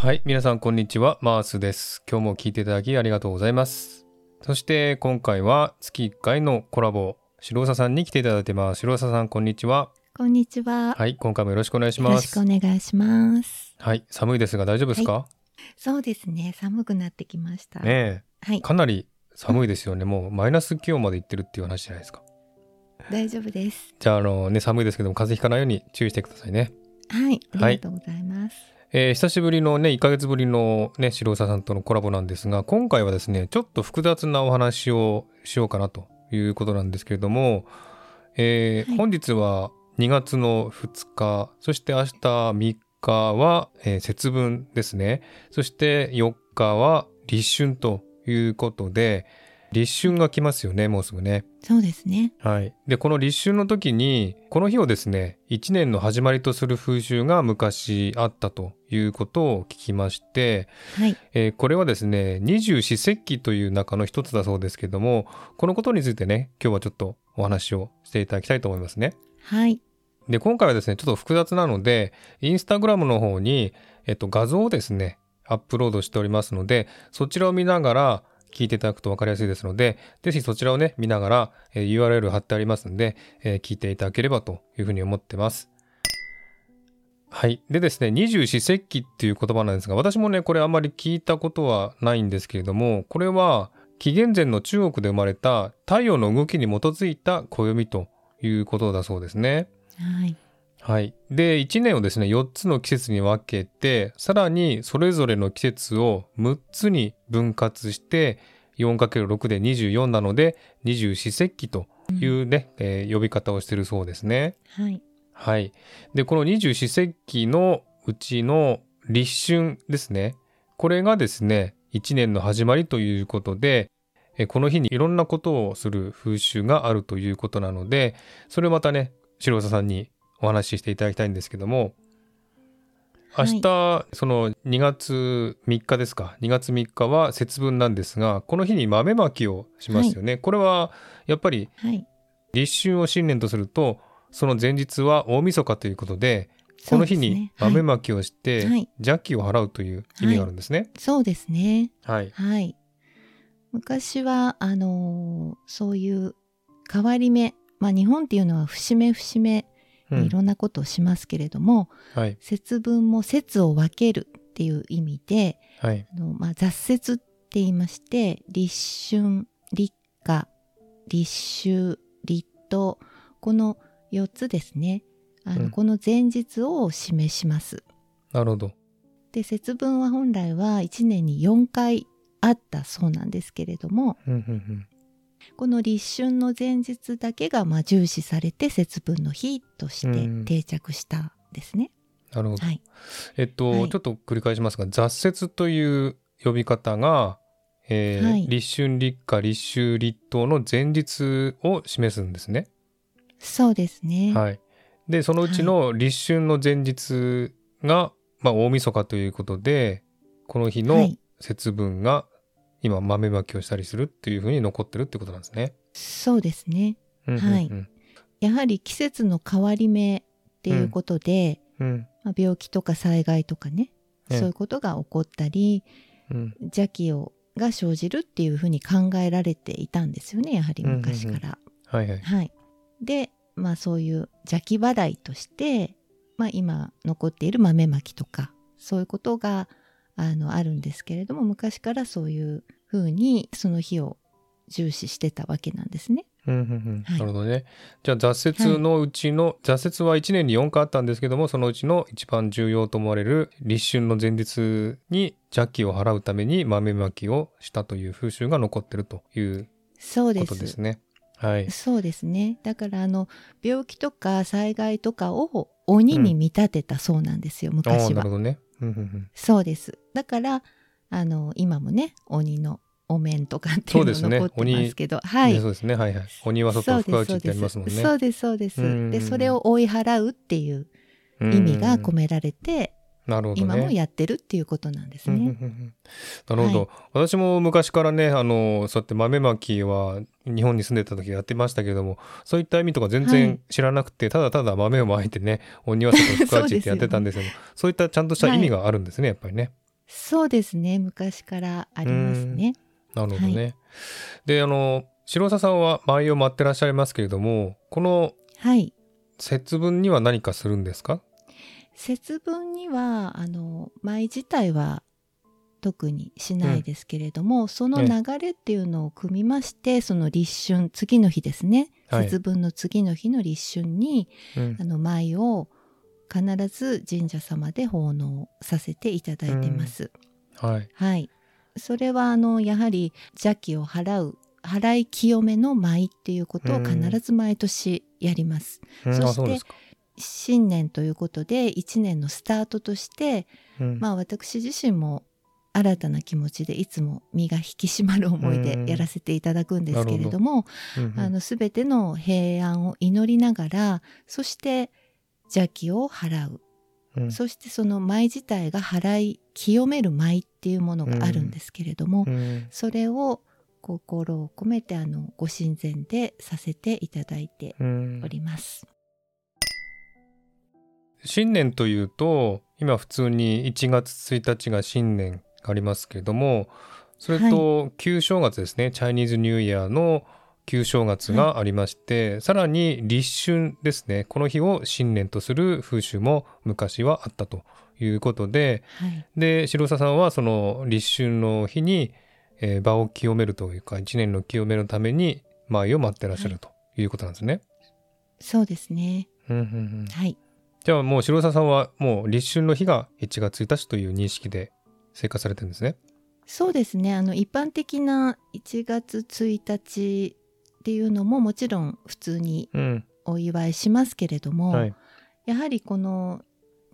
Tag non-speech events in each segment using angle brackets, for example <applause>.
はい、皆さんこんにちは、マースです。今日も聞いていただきありがとうございます。そして今回は月1回のコラボ、白佐さんに来ていただいてます。白佐さんこんにちは。こんにちは。はい、今回もよろしくお願いしますよろしくお。願いします。はい、寒いですが大丈夫ですか、そうですね。寒くなってきました。ねえ、はい。かなり寒いですよね。もうマイナス気温まで行ってるっていう話じゃないですか。大丈夫です。じゃあ、あのね、寒いですけども風邪ひかないように注意してくださいね。はい。あはいりがとうございます。えー久しぶりのね、1ヶ月ぶりのね、白佐さんとのコラボなんですが、今回はですね、ちょっと複雑なお話をしようかなということなんですけれども、えーはい本日は2月の2日、そして明日3日は、えー節分ですね。そして4日は立春ということで、立春が来ますよね、もうすぐね。そうですね。はい。で、この立春の時に、この日をですね、一年の始まりとする風習が昔あったということを聞きまして、はい。えーこれはですね、二十四節気という中の一つだそうですけども、このことについてね、今日はちょっとお話をしていただきたいと思いますね。はい。で、今回はですね、ちょっと複雑なので、インスタグラムの方に、えっと、画像をですね、アップロードしておりますので、そちらを見ながら聞いていただくと分かりやすいですので、ぜひそちらをね、見ながら、え URL 貼ってありますので、え聞いていただければというふうに思ってます。はい。でですね、二十四節気っていう言葉なんですが、私もね、これあんまり聞いたことはないんですけれども、これは紀元前の中国で生まれた太陽の動きに基づいた暦ということだそうですね。はい。はい。で、1年をですね、4つの季節に分けて、さらにそれぞれの季節を6つに分割して、4×6 で24なので、二十四節気というね、えー呼び方をしているそうですね。はい。はい。で、この二十四節気のうちの立春ですね。これがですね、1年の始まりということで、えこの日にいろんなことをする風習があるということなので、それをまたね、白佐さんにお話ししていただきたいんですけども、明はい日、その2月3日ですか？2月3日は節分なんですが、この日に豆まきをしますよね。これは、やっぱりはい。立春を新年とするとその前日は大晦日ということでこの日に豆まきをしてはい邪気を払うという意味があるんですね。そうですね。はい、はい。昔は、あのーそういう変わり目。まあ、日本っていうのは節目節目いろんなことをしますけれども、はい、節分も節を分けるっていう意味で、はい、あの、まあ、雑節って言いまして、立春、立夏、立秋、立冬、この4つですね。あの、うんこの前日を示します。なるほど。で、節分は本来は1年に4回あったそうなんですけれども、うんうんうんこの立春の前日だけがまあ重視されて節分の日としうんて定着したんですね。なるほど。はい。えっと、はいちょっと繰り返しますが雑節という呼び方が、えーはい立春立夏立秋立冬の前日を示すんですね。そうですね。はい。でそのうちの立春の前日が、まあ、大晦日ということでこの日のはい節分が今豆まきをしたりするっていうふうに残ってるってことなんですね。そうですね。うんうんうんはいやはり季節の変わり目っていうことで、うんまあ、病気とか災害とかね、ええそういうことが起こったりうん邪気をが生じるっていうふうに考えられていたんですよねやはり昔から。はいはい。はい、で、まあ、そういう邪気払いとして、まあ、今残っている豆まきとかそういうことがあのあるんですけれども昔からそういうふうにその日を重視してたわけなんですね。うんうんうんはいなるほどね。じゃあ挫折のうちの、挫折は1年に4回あったんですけどもそのうちの一番重要と思われる立春の前日に邪気を払うために豆まきをしたという風習が残ってるというこそうですとですね。はい。そうですねだからあの病気とか災害とかを鬼に見立てたそうなんですよ、ああ昔はなるほどね。そうです。だからあの今もね鬼のお面とかっていうの残ってますけど、はい。ねそうですね。はいはい。鬼は外深打ちってありますもんね。そうですそうです。うん。でそれを追い払うっていう意味が込められて、なるほどね。今もやってるっていうことなんですうんうんうんね。うん。なるほど、私も昔からねあのそうやって豆まきは日本に住んでた時やってましたけどもそういった意味とか全はい。然知らなくて、ただただ豆をまいてね鬼は外深打ちってやってたんですけどそういったちゃんとした意味があるんですね、やっぱりね。そうですね。昔からありますね。なるほどね。であの白佐さんは舞を舞ってらっしゃいますけれどもこのはい。節分には何かするんですか？節分にはあの舞自体は特にしないですけれども、その流れっていうのを組みまして、その立春次の日ですね、はい。節分の次の日の立春にうん。あの舞を必ず神社様で奉納させていただいてます。はい。はい、それはあのやはり邪気を払う払い清めの舞っていうことを必ず毎年やります。うん。そして。新年ということで1年のスタートとして、うん。まあ私自身も新たな気持ちでいつも身が引き締まる思いでやらせていただくんですけれども、うんうん。あの全ての平安を祈りながらそして邪気を払う、うん。そしてその舞自体が払い清める舞っていうものがあるんですけれども、うん。それを心を込めてあのご神前でさせていただいてうん。おります。新年というと今普通に1月1日が新年がありますけれどもそれと旧正月ですね、チャイニーズニューイヤーの旧正月がありまして、さらに立春ですねこの日を新年とする風習も昔はあったということではい、で白澤さんはその立春の日に、えー場を清めるというか1年の清めのために舞を待ってらっしゃるということなんですね。そうですね。うんうんうんはい。じゃあもう白澤さんはもう立春の日が1月1日という認識で生活されてるんですね。そうですね。あの一般的な1月1日っていうのももちろん普通にうん。お祝いしますけれども、はい。やはりこの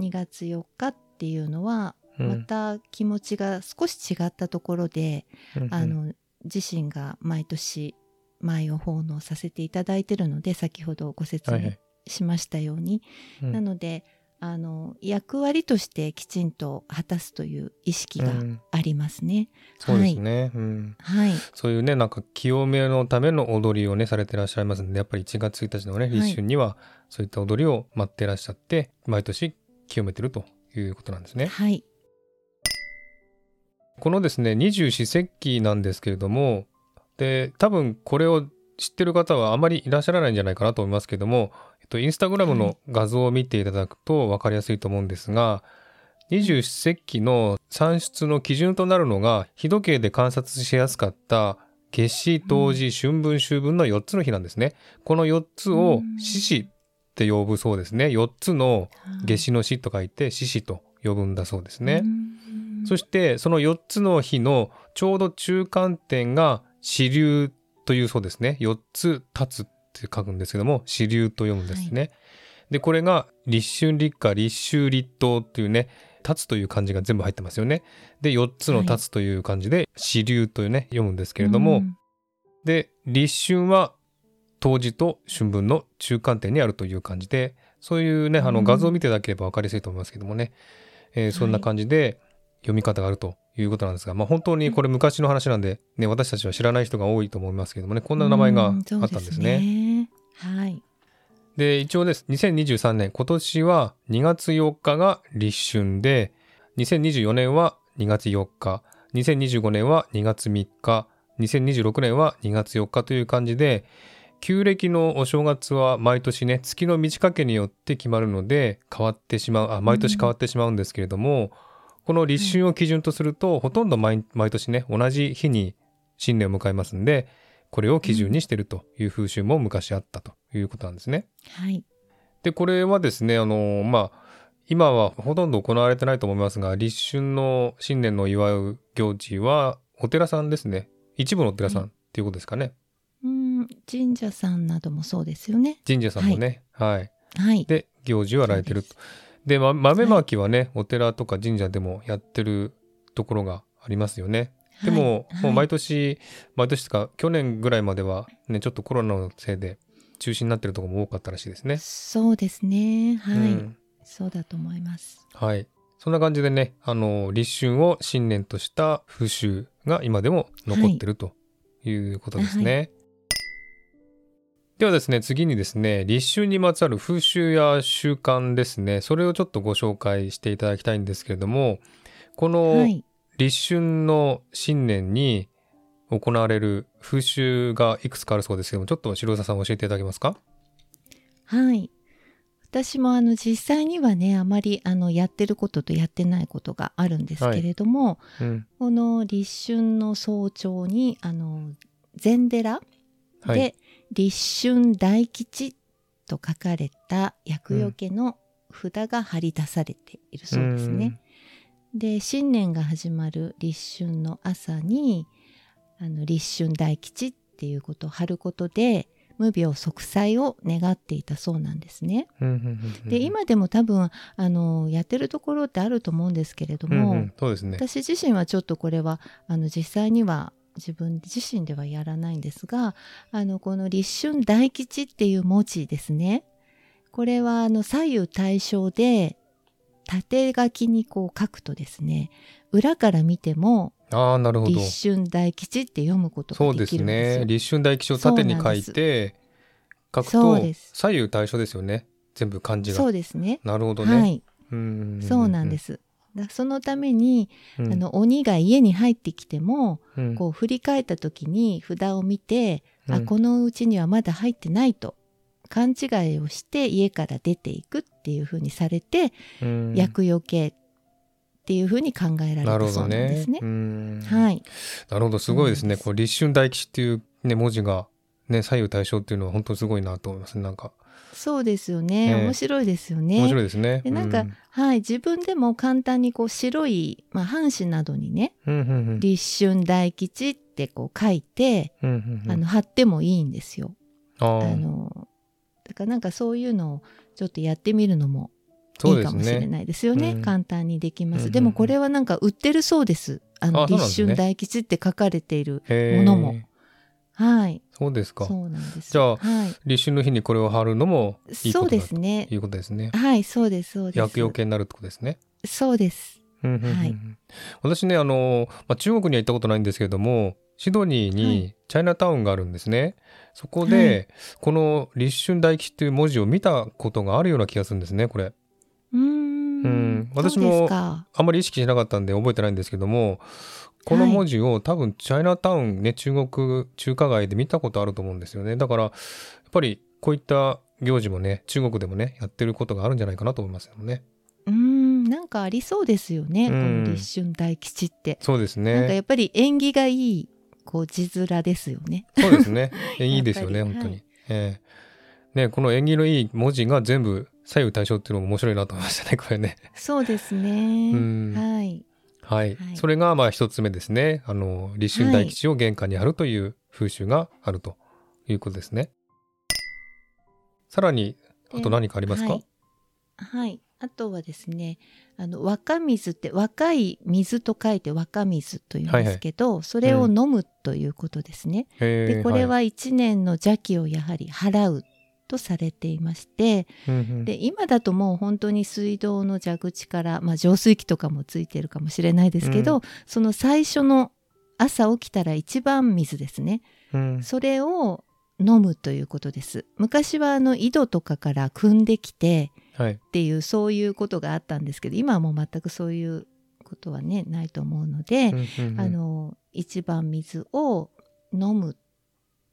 2月4日っていうのはうんまた気持ちが少し違ったところで、うんあの自身が毎年舞を奉納させていただいてるので先ほどご説明しましたように、うん。なのであの役割としてきちんと果たすという意識がうん。ありますね。そうですね、うん。はい、そういうねなんか清めのための踊りをねされてらっしゃいますんでやっぱり1月1日のねい。立春にはそういった踊りを待ってらっしゃって毎年清めてるということなんですね。はい、このですね二十四節気なんですけれどもで多分これを知ってる方はあまりいらっしゃらないんじゃないかなと思いますけども、えっと、インスタグラムの画像を見ていただくと分かりやすいと思うんですが二十四節気の算出の基準となるのが日時計で観察しやすかった夏至冬至春分秋分の4つの日なんですね。この4つをうん獅子って呼ぶそうですね。4つの夏至の死と書いて獅子と呼ぶんだそうですね。そしてその4つの日のちょうど中間点が支流というそうですね。4つ立つって書くんですけども、支流と読むんですね。で、これが立春立夏立秋立冬っていうね、立つという漢字が全部入ってますよね。で、4つの立つという漢字で支流というね、読むんですけれども、うん。で、立春は冬至と春分の中間点にあるという感じで、そういうね、あのうん。画像を見ていただければ分かりやすいと思いますけどもね、えーそんな感じで読み方があるということなんですが、まあ本当にこれ昔の話なんで、ね、私たちは知らない人が多いと思いますけどもね、こんな名前があったんですね。ねはい。で、一応です。2023年、今年は2月4日が立春で、2024年は2月4日、2025年は2月3日、2026年は2月4日という感じで、旧暦のお正月は毎年ね、月の満ち欠けによって決まるので、変わってしまう、あ、毎年変わってしまうんですけれども、この立春を基準とすると、ほとんど毎毎年ね、同じ日に新年を迎えますんで、これを基準にしてるという風習も昔あったということなんですね。はい。でこれはですねあのまあ今はほとんど行われてないと思いますが立春の新年の祝う行事はお寺さんですね一部のお寺さんっていうことですかね、うん、神社さんなどもそうですよね。神社さんもねはい、はい。で行事をやられてるとでま豆まきはね、お寺とか神社でもやってるところがありますよねでも、はいもう毎年毎年とか去年ぐらいまではねちょっとコロナのせいで中止になってるところも多かったらしいですねそうですね。はい、うんそうだと思います。はい。そんな感じでね、あの、立春を新年とした風習が今でも残ってるということですね。ではですね、次にですね、立春にまつわる風習や習慣ですね、それをちょっとご紹介していただきたいんですけれども、このはい。立春の新年に行われる風習がいくつかあるそうですけどもちょっと白澤さん教えていただけますか？はい。私もあの実際にはねあまりあのやってることとやってないことがあるんですけれども、うん。この立春の早朝にあの禅寺で、はい立春大吉と書かれた厄除けの札が貼り出されているそうですね。で新年が始まる立春の朝にあの立春大吉っていうことを貼ることで無病息災を願っていたそうなんですね。うんうんうんうんで今でも多分あのやってるところってあると思うんですけれども、うんうんそうですね私自身はちょっとこれはあの実際には自分自身ではやらないんですがあのこの立春大吉っていう文字ですね。これはあの左右対称で縦書きにこう書くとですね裏から見てもああなるほど。立春大吉って読むことそうですができるんですよ。ね。立春大吉を縦に書いて書くとそうです。左右対称ですよね。全部漢字が。そうですね。なるほどね、はい、うん。そうなんですす。だそのために、うん。あの鬼が家に入ってきても、うん。こう振り返った時に札を見て、あうん。このうちにはまだ入ってないと勘違いをして家から出ていくっていう風にされて、うん。厄除けっていう風に考えられなるそうでね。すね。うん。はい、なるほどすごいですね。こう立春大吉っていうね文字がね左右対称っていうのは本当にすごいなと思いますなんかそうですよね、ええ。面白いですよね。面白いですね。でなんか、うん。はい自分でも簡単にこう白い、まあ、半紙などにねうんうんうん「立春大吉」ってこう書いて、うんうんうん。あの貼ってもいいんですよ。あのだからなんかそういうのをちょっとやってみるのもいういかもしれねないですよね。うん。簡単にできます、うんうんうん。でもこれはなんか売ってるそうです。あの立春大吉って書かれているものもはい。そうですか。そうなんです。じゃあはい、立春の日にこれを貼るのもいいこそうでとだとすね。いうことですね。はいそうですそうです。厄除けになるってことですね。そうです。はい。私ねあの、まあ、中国には行ったことないんですけれどもシドニーはにい。チャイナタウンがあるんですね、そこで、この立春大吉っていう文字を見たことがあるような気がするんですねこれ。うーん。うん。私もあんまり意識しなかったんで覚えてないんですけどもこの文字を多分チャイナタウンね中国中華街で見たことあると思うんですよね。だからやっぱりこういった行事もね中国でもねやってることがあるんじゃないかなと思いますよね。うーんなんかありそうですよね、うん。この立春大吉って、そうですなんかねやっぱり縁起がいいこう字面ですよね。そうですね。<laughs> いいですよね本当に、はい。ええ。ねこの縁起のいい文字が全部左右対称っていうのも面白いなと思いましたねこれね。そうですね。うん。はいはい、はい。それがまあ一つ目ですね。あの立春大吉を玄関に貼るという風習があるということですね、さらにあと何かありますか、はい、はい。あとはですねあの若水って若い水と書いて若水というんですけど、それを飲むということですね。へーでこれは一年の邪気をやはり払うとされていましてうんうん。で今だともう本当に水道の蛇口から、まあ、浄水器とかもついてるかもしれないですけど、うん。その最初の朝起きたら一番水ですね。うん。それを飲むということです。昔はあの井戸とかから汲んできてはい。っていうそういうことがあったんですけど今はもう全くそういうことはねないと思うので、うんうんうん。あの一番水を飲む。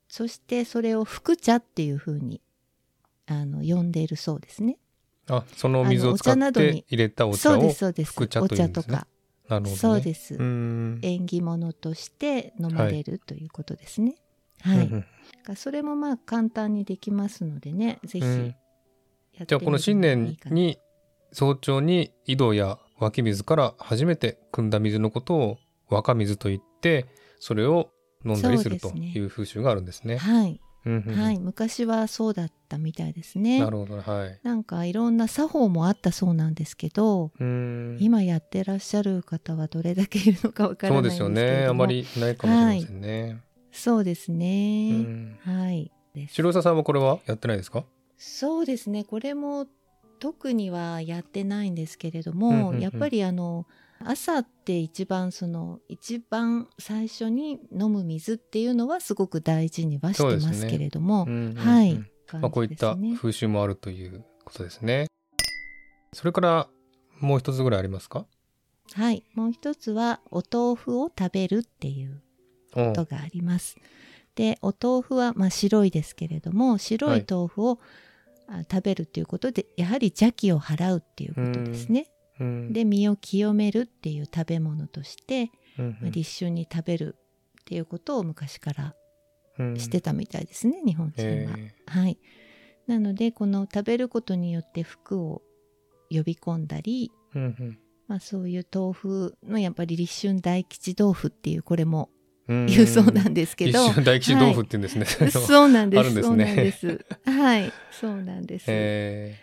そしてそれを福茶っていうふうにあの呼んでいるそうですね。あその水を使って入れたお茶をそうですそうです。福茶おというんですね。茶とか、なるほど、ね、そうです、うん。縁起物として飲まれる、ということですね。はい、それもまあ簡単にできますのでねぜひうん。じゃあこの新年に早朝に井戸や湧き水から初めて汲んだ水のことを若水と言ってそれを飲んだりするという風習があるんですね。はい、うんうんうん。はい、昔はそうだったみたいですね。なるほどはい。なんかいろんな作法もあったそうなんですけど、うん。今やってらっしゃる方はどれだけいるのかわからないんですけそうですよね。あまりいないかもしれませんね。そうですうね、ん。はい。白澤さんはこれはやってないですか？そうですね。これも特にはやってないんですけれども、うんうんうん。やっぱりあの朝って一番その一番最初に飲む水っていうのはすごく大事にはしてますけれども、うんうんうん。はい、まあ、こういった風習もあるということですね。それからもう一つぐらいありますか？はい。もう一つはお豆腐を食べるっていうおことがあります。でお豆腐は、まあ、白いですけれども白い。豆腐を、あ食べるっていうことでやはり邪気を払うっていうことですね。うん。で身を清めるっていう食べ物として、うんまあ立春に食べるっていうことを昔からうん。してたみたいですね、日本人は。えはい、なのでこの食べることによって服を呼び込んだり、ーうん。まあ、そういう豆腐のやっぱり立春大吉豆腐っていうこれもうん言うそうなんですけど、大吉豆腐って言うんですね。そうなんです。<laughs> ですね。そうなんです。はい。そうなんです、え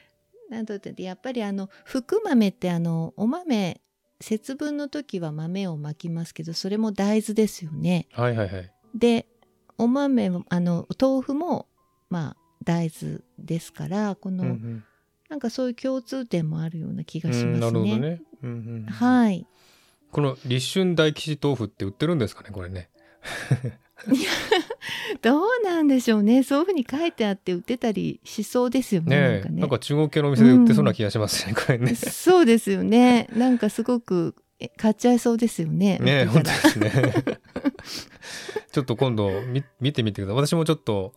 なのでやっぱりあの福豆ってあのお豆節分の時は豆をまきますけどそれも大豆ですよねーはいはいはい。でお豆もあの豆腐もまあ大豆ですからこの、うんうんなんかそういう共通点もあるような気がしうんますね。なるほどね。うんうんはい。この立春大吉豆腐って売ってるんですかねこれね。<laughs> どうなんでしょうね。そういうふうに書いてあって売ってたりしそうですよね。ねえなんかねなんか中国系のお店で売ってそうな気がしますね、これね。そうですよね。なんかすごくえ買っちゃいそうですよね。ねえ本当ですね。<laughs> ちょっと今度み見てみてください。私もちょっと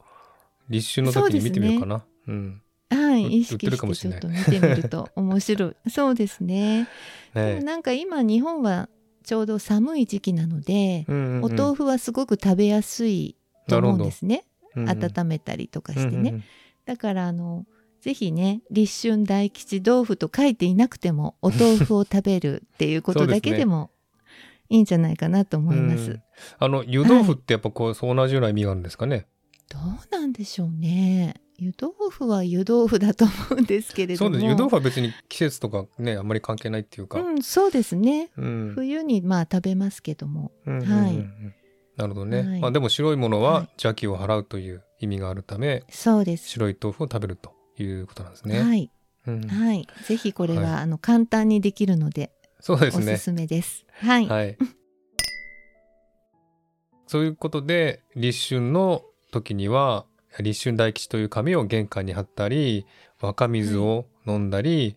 立春の時に見てみようかな。うん。はい、売意識売ってちょっと見てみると面白い。<laughs> そうですね。でねえもなんか今日本はちょうど寒い時期なので、うんうんうんお豆腐はすごく食べやすいと思うんですね。うんうん温めたりとかしてね。うんうんだからあのぜひね立春大吉豆腐と書いていなくてもお豆腐を食べるっていうことだけでもいいんじゃないかなと思います。うんあの湯豆腐ってやっぱこう、そう同じような意味があるんですかね。どうなんでしょうね。湯豆腐は湯豆腐だと思うんですけれども。そうです。湯豆腐は別に季節とかねあんまり関係ないっていうか。うん、そうですね。うん冬にまあ食べますけども。うんうんうんうんはいなるほどね。はいまあでも白いものははい邪気を払うという意味があるため、そうです。白い豆腐を食べるということなんですね。はい、うんはい。ぜひこれは、はいあの簡単にできるのでそうですね。おすすめです。はい。はい。そういうことで立春の時には立春大吉という紙を玄関に貼ったり湧か水を飲んだり、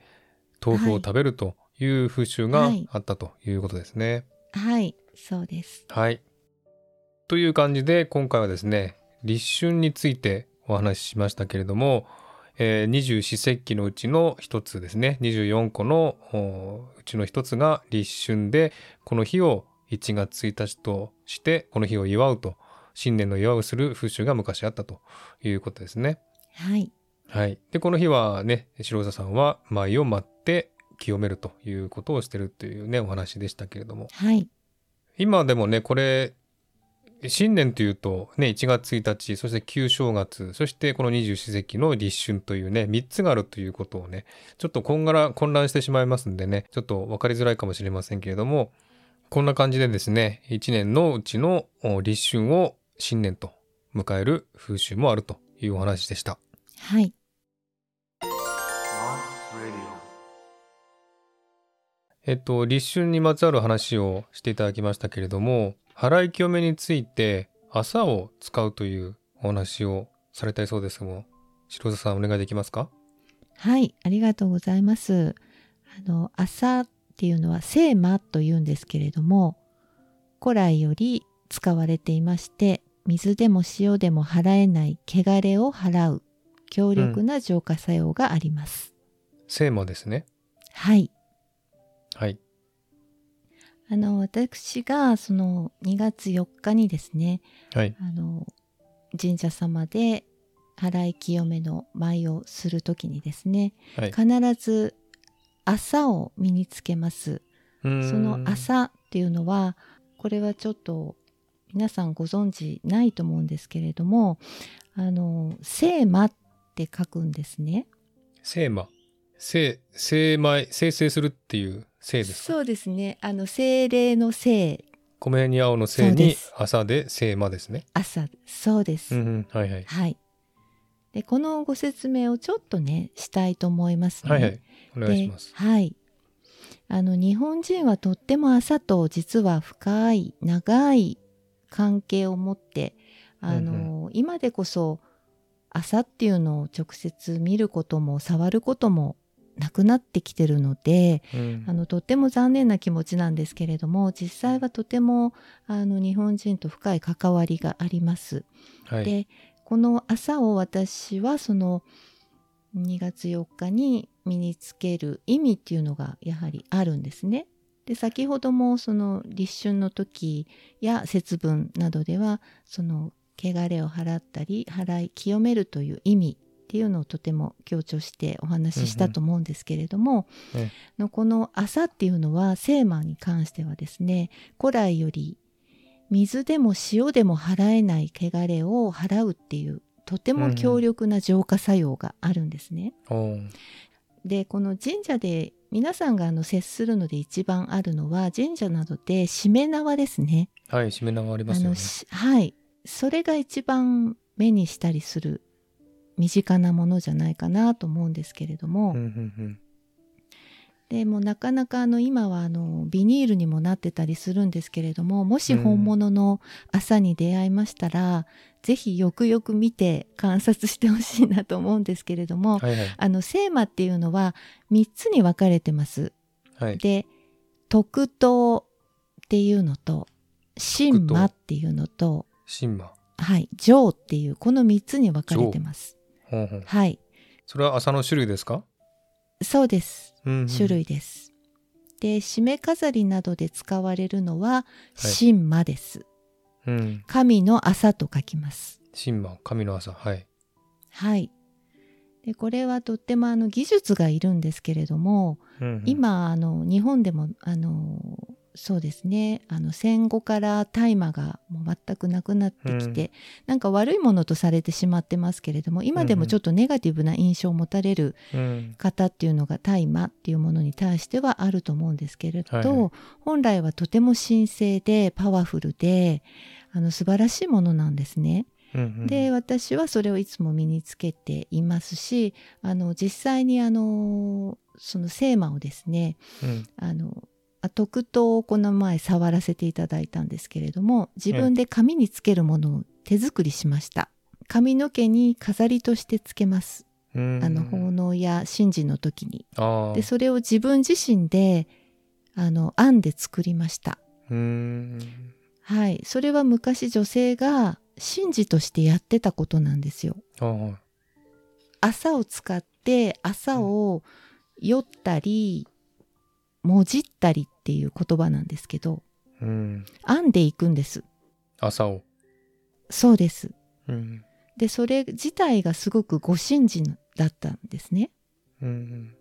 豆腐を食べるという風習がはいあったということですね。はい、そうです。はい。という感じで今回はですね立春についてお話ししましたけれども、えー二十四節気のうちの一つですね24個のおうちの一つが立春でこの日を1月1日としてこの日を祝うと新年の祝うする風習が昔あったということですね。はい。はい。でこの日はね白座さんは舞を待って清めるということをしてるというねお話でしたけれどもはい。今でもねこれ新年というとね1月1日そして旧正月そしてこの二十四節気の立春というね3つがあるということをねちょっとこんがら混乱してしまいますんでねちょっと分かりづらいかもしれませんけれどもこんな感じでですね1年のうちのお立春を新年と迎える風習もあるというお話でした。はい。えっと、立春にまつわる話をしていただきましたけれども、払い清めについて朝を使うというお話をされたいそうですが、白座さんお願いできますか？はい。ありがとうございます。あの、朝っていうのは聖魔というんですけれども、古来より使われていまして、水でも塩でも払えない汚れを払う強力な浄化作用があります。聖魔ですね。はい。はい。あの、私がその2月4日にですね、はい。あの、神社様で払い清めの舞をするときにですね、はい。必ず朝を身につけます。そその朝っていうのはこれはちょっと皆さんご存知ないと思うんですけれどもあの聖魔って書くんですね。聖魔。聖、聖米、生成するっていう聖ですか？そうですね。あの精霊の聖米に青の聖に朝で聖魔ですね。朝そうです。うんうん。はいはい。はい。でこのご説明をちょっとねしたいと思いますね。はいはい。お願いしますで。はい。あの日本人はとっても朝と実は深い長い関係を持ってあの、うん今でこそ朝っていうのを直接見ることも触ることもなくなってきてるのでうんあのとっても残念な気持ちなんですけれども実際はとてもあの日本人と深い関わりがあります。はい。でこの朝を私はその2月4日に身につける意味っていうのがやはりあるんですね。で先ほどもその立春の時や節分などではその汚れを払ったり払い清めるという意味っていうのをとても強調してお話ししたと思うんですけれども、うん。うんのこの朝っていうのは聖魔に関してはですね古来より水でも塩でも払えない汚れを払うっていうとても強力な浄化作用があるんですね。おーでこの神社で皆さんがあの接するので一番あるのは神社などでしめ縄ですね。はい、しめ縄ありますよね。はいそれが一番目にしたりする身近なものじゃないかなと思うんですけれども、うんうんでもうなかなかあの今はあのビニールにもなってたりするんですけれどももし本物の朝に出会いましたら、ぜひよくよく見て観察してほしいなと思うんですけれども、うん。はいはい。あの聖魔っていうのは3つに分かれてます。はい。で特等っていうのと神魔っていうのとシンマ。はい上っていうこの3つに分かれてます。ほうほうはいそれは朝の種類ですか？そうです。うんうん種類です。で締め飾りなどで使われるのははい神魔です。うん。神の朝と書きます。シンマ、神の朝。はい。はい。でこれはとってもあの技術がいるんですけれども、うんうん、今あの日本でもあのそうですね。あの戦後から大麻がもう全くなくなってきて、なんか悪いものとされてしまってますけれども今でもちょっとネガティブな印象を持たれるうん。方っていうのが大麻っていうものに対してはあると思うんですけれど、はいはい。本来はとても神聖でパワフルであの素晴らしいものなんですね。うんうん、で私はそれをいつも身につけていますしあの実際にあのその聖魔をですねうん、あのあ特等をこの前触らせていただいたんですけれども自分で髪につけるものを手作りしました。髪の毛に飾りとしてつけます。うん。あの奉納や神事の時に。でそれを自分自身であの編んで作りました。はい。それは昔女性が神事としてやってたことなんですよ。朝を使って朝を酔ったりもじったりっていう言葉なんですけどうん。編んでいくんです朝を。そうですうん。でそれ自体がすごくご神事だったんですねうん。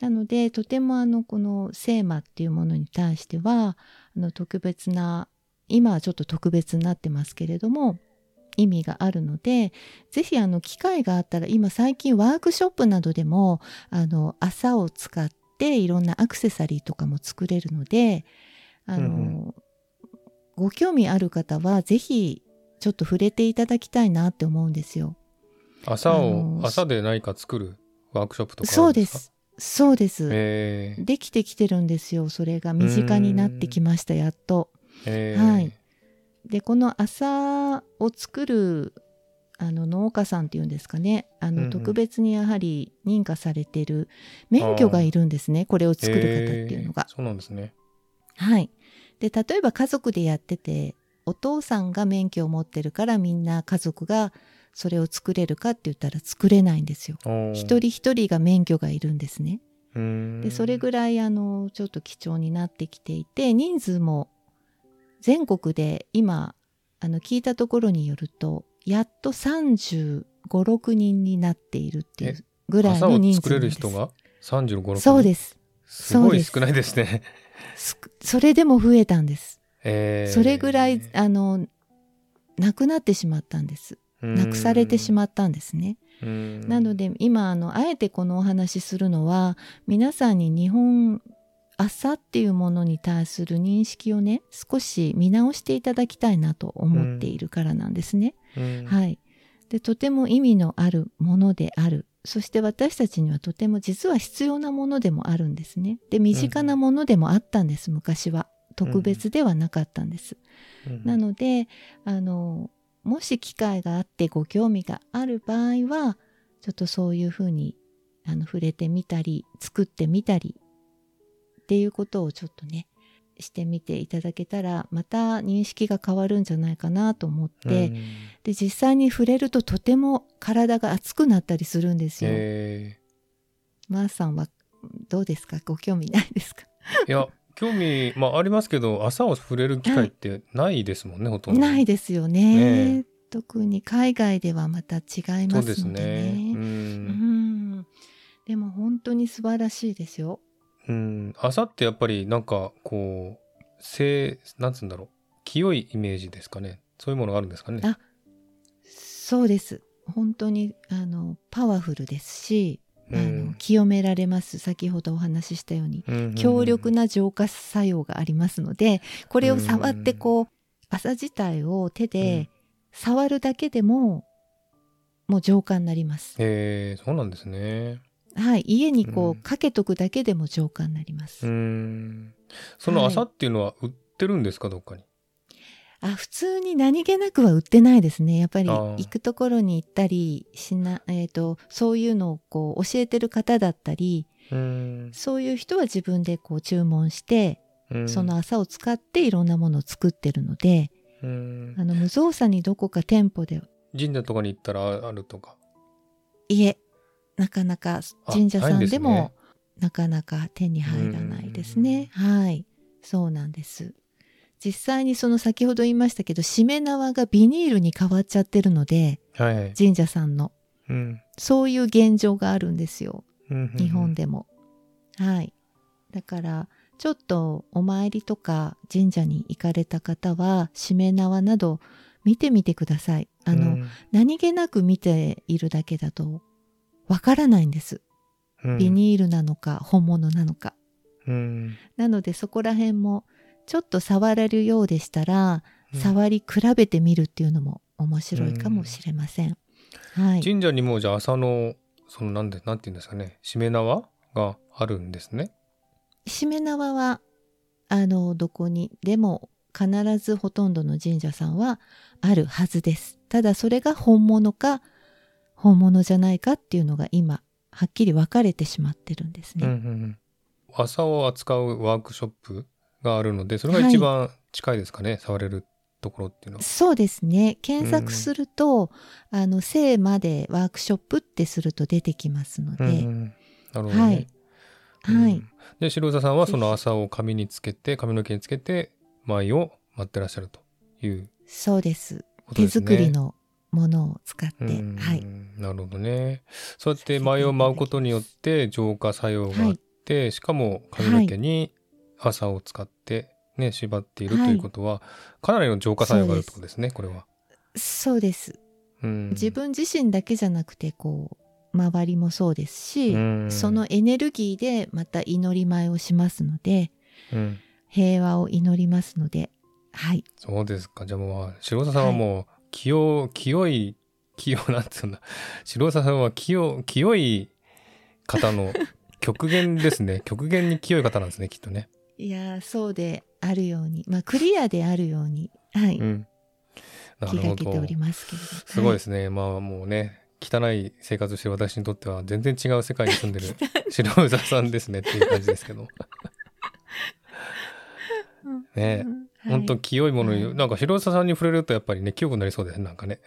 なのでとてもあのこの聖魔っていうものに対してはあの特別な今はちょっと特別になってますけれども意味があるのでぜひあの機会があったら今最近ワークショップなどでもあの朝を使っていろんなアクセサリーとかも作れるのであの、うんご興味ある方はぜひちょっと触れていただきたいなって思うんですよ。朝を、あのー朝で何か作るワークショップとかあそうです。そうです。えー、できてきてるんですよ。それが身近になってきましたやっと。えー、はい。でこの朝を作るあの農家さんっていうんですかねあの、うんうん特別にやはり認可されてる免許がいるんですねこれを作る方っていうのがえー。そうなんですね。はい、で例えば家族でやっててお父さんが免許を持ってるからみんな家族がそれを作れるかって言ったら作れないんですよ。一人一人が免許がいるんですね。でそれぐらいあのちょっと貴重になってきていて人数も全国で今あの聞いたところによるとやっと3 5 6人になっているっていうぐらいの人数作れる人が？35、6そうです。すごい少ないですね。すそれでも増えたんです、えー、それぐらいあのなくなってしまったんです。なくされてしまったんですね。うん。なので今あのあえてこのお話しするのは皆さんに日本朝っていうものに対する認識をね少し見直していただきたいなと思っているからなんですね。うんはい、でとても意味のあるものである。そして私たちにはとても実は必要なものでもあるんですね。で身近なものでもあったんです昔は。特別ではなかったんです。うん。なのであのもし機会があってご興味がある場合はちょっとそういうふうにあの触れてみたり作ってみたりっていうことをちょっとねしてみていただけたらまた認識が変わるんじゃないかなと思って、うん。で実際に触れるととても体が熱くなったりするんですよ。え。マーさんはどうですか？ご興味ないですか？ーいや興味、まあ、ありますけど朝を触れる機会ってないですもんね、ほとんど。ないですよね。ねえ。特に海外ではまた違いまですすのでねね。ううんん。でも本当に素晴らしいですよ。うん。朝ってやっぱりなんかこう清なんつうんだろう。清いイメージですかね。そういうものがあるんですかね。あそうです。本当にあのパワフルですし、あの清められます。先ほどお話ししたように。うん強力な浄化作用がありますのでこれを触ってこう朝自体を手うん。で触るだけでももう浄化になります。えー、そうなんですねはい、家にこうん。うかけとくだけでも浄化になります。うん。その朝っていうのは売ってるんですかどっかに？あ普通に何気なくは売ってないですね。やっぱり行くところに行ったりしな、えー、とそういうのをこう教えてる方だったりうん。そういう人は自分でこう注文して、うん。その朝を使っていろんなものを作ってるのでうん。あの無造作にどこか店舗で神社とかに行ったらあるとか？いえなかなかあ神社さんでもなかなか手に入らないですね。はい。そうなんです。実際にその先ほど言いましたけどしめ縄がビニールに変わっちゃってるのではい。はい神社さんの。うん。そういう現状があるんですよ。うん。日本でも。はい。だからちょっとお参りとか神社に行かれた方はしめ縄など見てみてください。あの、うん。何気なく見ているだけだとわからないんです。うんビニールなのか本物なのか。うんなのでそこら辺もちょっと触れるようでしたら、うん触り比べてみるっていうのも面白いかもしれません。はい。神社にもじゃあ朝のそのなんでなんて言うんですかねしめ縄があるんですねしめ縄はあのどこにでも必ずほとんどの神社さんはあるはずです。ただそれが本物か本物じゃないかっていうのが今はっきり分かれてしまってるんですうんうんね。うん。朝を扱うワークショップがあるのでそれが一番近いですかね、触れるところっていうのは。そうですね。検索すると、あの聖までワークショップってすると出てきますので、うんうん。なるほどね。はい。はい。うんで白座さんはその朝を髪につけて髪の毛につけて舞を待ってらっしゃるという。そうです。手。作りのものを使って、うん。はい。なるほどね。そうやって舞を舞うことによって浄化作用があって、しかも髪の毛に朝を使ってね縛っているということは、かなりの浄化作用があるってことですねこれは。そうです。うん。自分自身だけじゃなくてこう周りもそうですし、うん。そのエネルギーでまた祈り舞をしますのでうん。平和を祈りますのではい。そうですか。じゃあもう、白澤さんはもう、清、清い、清、<laughs> なんつうんだ。白澤さんは清、清い方の極限ですね。<laughs> 極限に清い方なんですね、きっとね。いやーそうであるようにまあクリアであるようにはい、うん。な気るほどがけており。ますけれどすごいですすね。まあもうね、汚い生活をしてる私にとっては全然違う世界に住んでる <laughs> 白澤さんですねっていう感じですけど。ね本当清いものに、はい。なんか白澤さんに触れるとやっぱりね、清くなりそうでなんかね。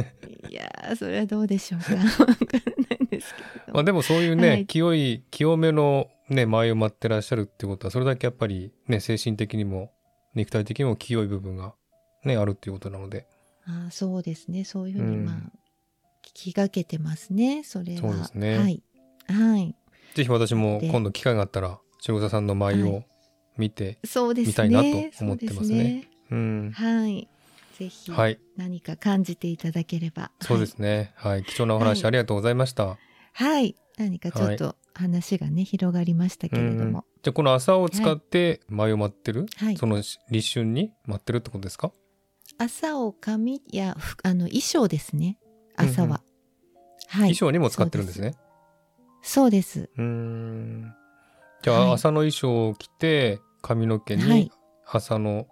<laughs> いやーそれはどうでしょうか。<laughs> わからないんですけれど。まあでもそういうね、はい。清い清めのね舞を舞ってらっしゃるってことはそれだけやっぱりね精神的にも肉体的にも清い部分がねあるっていうことなので。あーそうですね。そういうふうにうん。まあ、気がけてますね。それは。そうですね。はい。はい。ぜひ私もで。今度機会があったら白座さんの舞はを見て、そうですね。見たいなと思ってますね。すうん。はい。ぜひはい。何か感じていただければ。そうですね。はい、貴重なお話はい。ありがとうございました、はい、はい何かちょっと話がね、広がりましたけれどうん。も、じゃあこの朝を使って舞を舞ってる、はい。その立春に舞ってるってことですか？朝を髪やふあの衣装ですね。朝は、はい。衣装にも使ってるんですね。そうです。うーん。じゃあはい。朝の衣装を着て髪の毛にはい朝の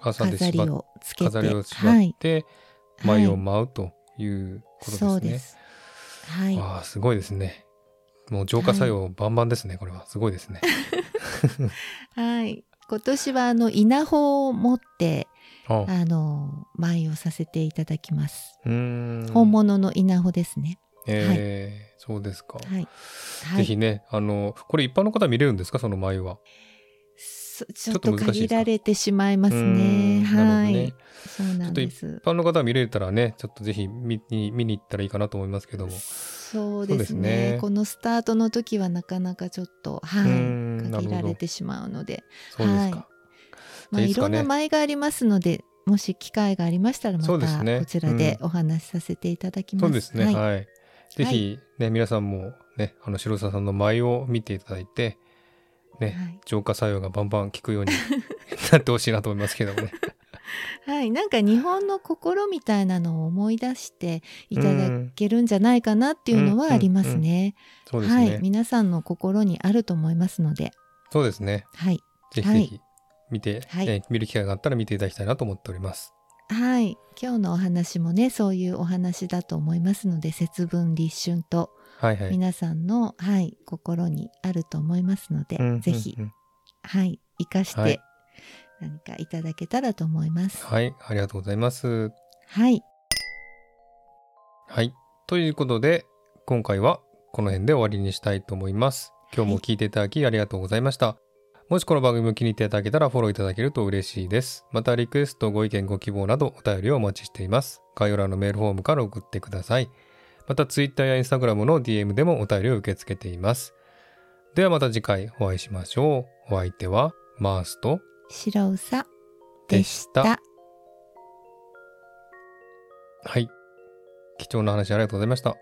朝で飾りをつけて飾りを縛はいって舞を舞うということですね。そうですはいわあすごいですね。もう浄化作用バンバンですね、これは。すごいですね。<laughs> はい。今年はあの稲穂を持ってああの舞をさせていただきます。うーん。本物の稲穂ですね。えーそうですか。はい。はい。ぜひね、あの、これ一般の方見れるんですか？その舞は。そちょっと限られてしまいますね。はい、ねそうなんです一。般の方は見れたらね、ちょっとぜひ見に見に行ったらいいかなと思いますけども。そうですですねねこのスタートの時はなかなかちょっと、はい、限られてしまうので、そうですか。はいまあ、いろんな舞がありますので、もし機会がありましたらまたこちらでお話しさせていただきます。そうですね。はいはい。ぜひね、皆さんもね、あの白沢さんの舞を見ていただいて、ね、はい。浄化作用がバンバン効くように <laughs> なってほしいなと思いますけどもね。<laughs> はい、なんか日本の心みたいなのを思い出していただけるんじゃないかなっていうのはありますね。そうですね。はい、皆さんの心にあると思いますので、そうですね。はい、ぜひはい。ぜひ見て、はい。ね見る機会があったら見ていただきたいなと思っております。はい、今日のお話もね、そういうお話だと思いますので、節分立春とはいはい。皆さんの、はい、心にあると思いますので、うんぜひうんうんはい、生かしはいて何かいただけたらと思います。はい、ありがとうございます。はい、はい。ということで、今回はこの辺で終わりにしたいと思います。今日も聞いていただきありがとうございました。もしこの番組を気に入っていただけたらフォローいただけると嬉しいです。またリクエスト、ご意見、ご希望などお便りをお待ちしています。概要欄のメールフォームから送ってください。また Twitter や Instagram の DM でもお便りを受け付けています。ではまた次回お会いしましょう。お相手はマースと白うさででし。た。はい。貴重な話ありがとうございました。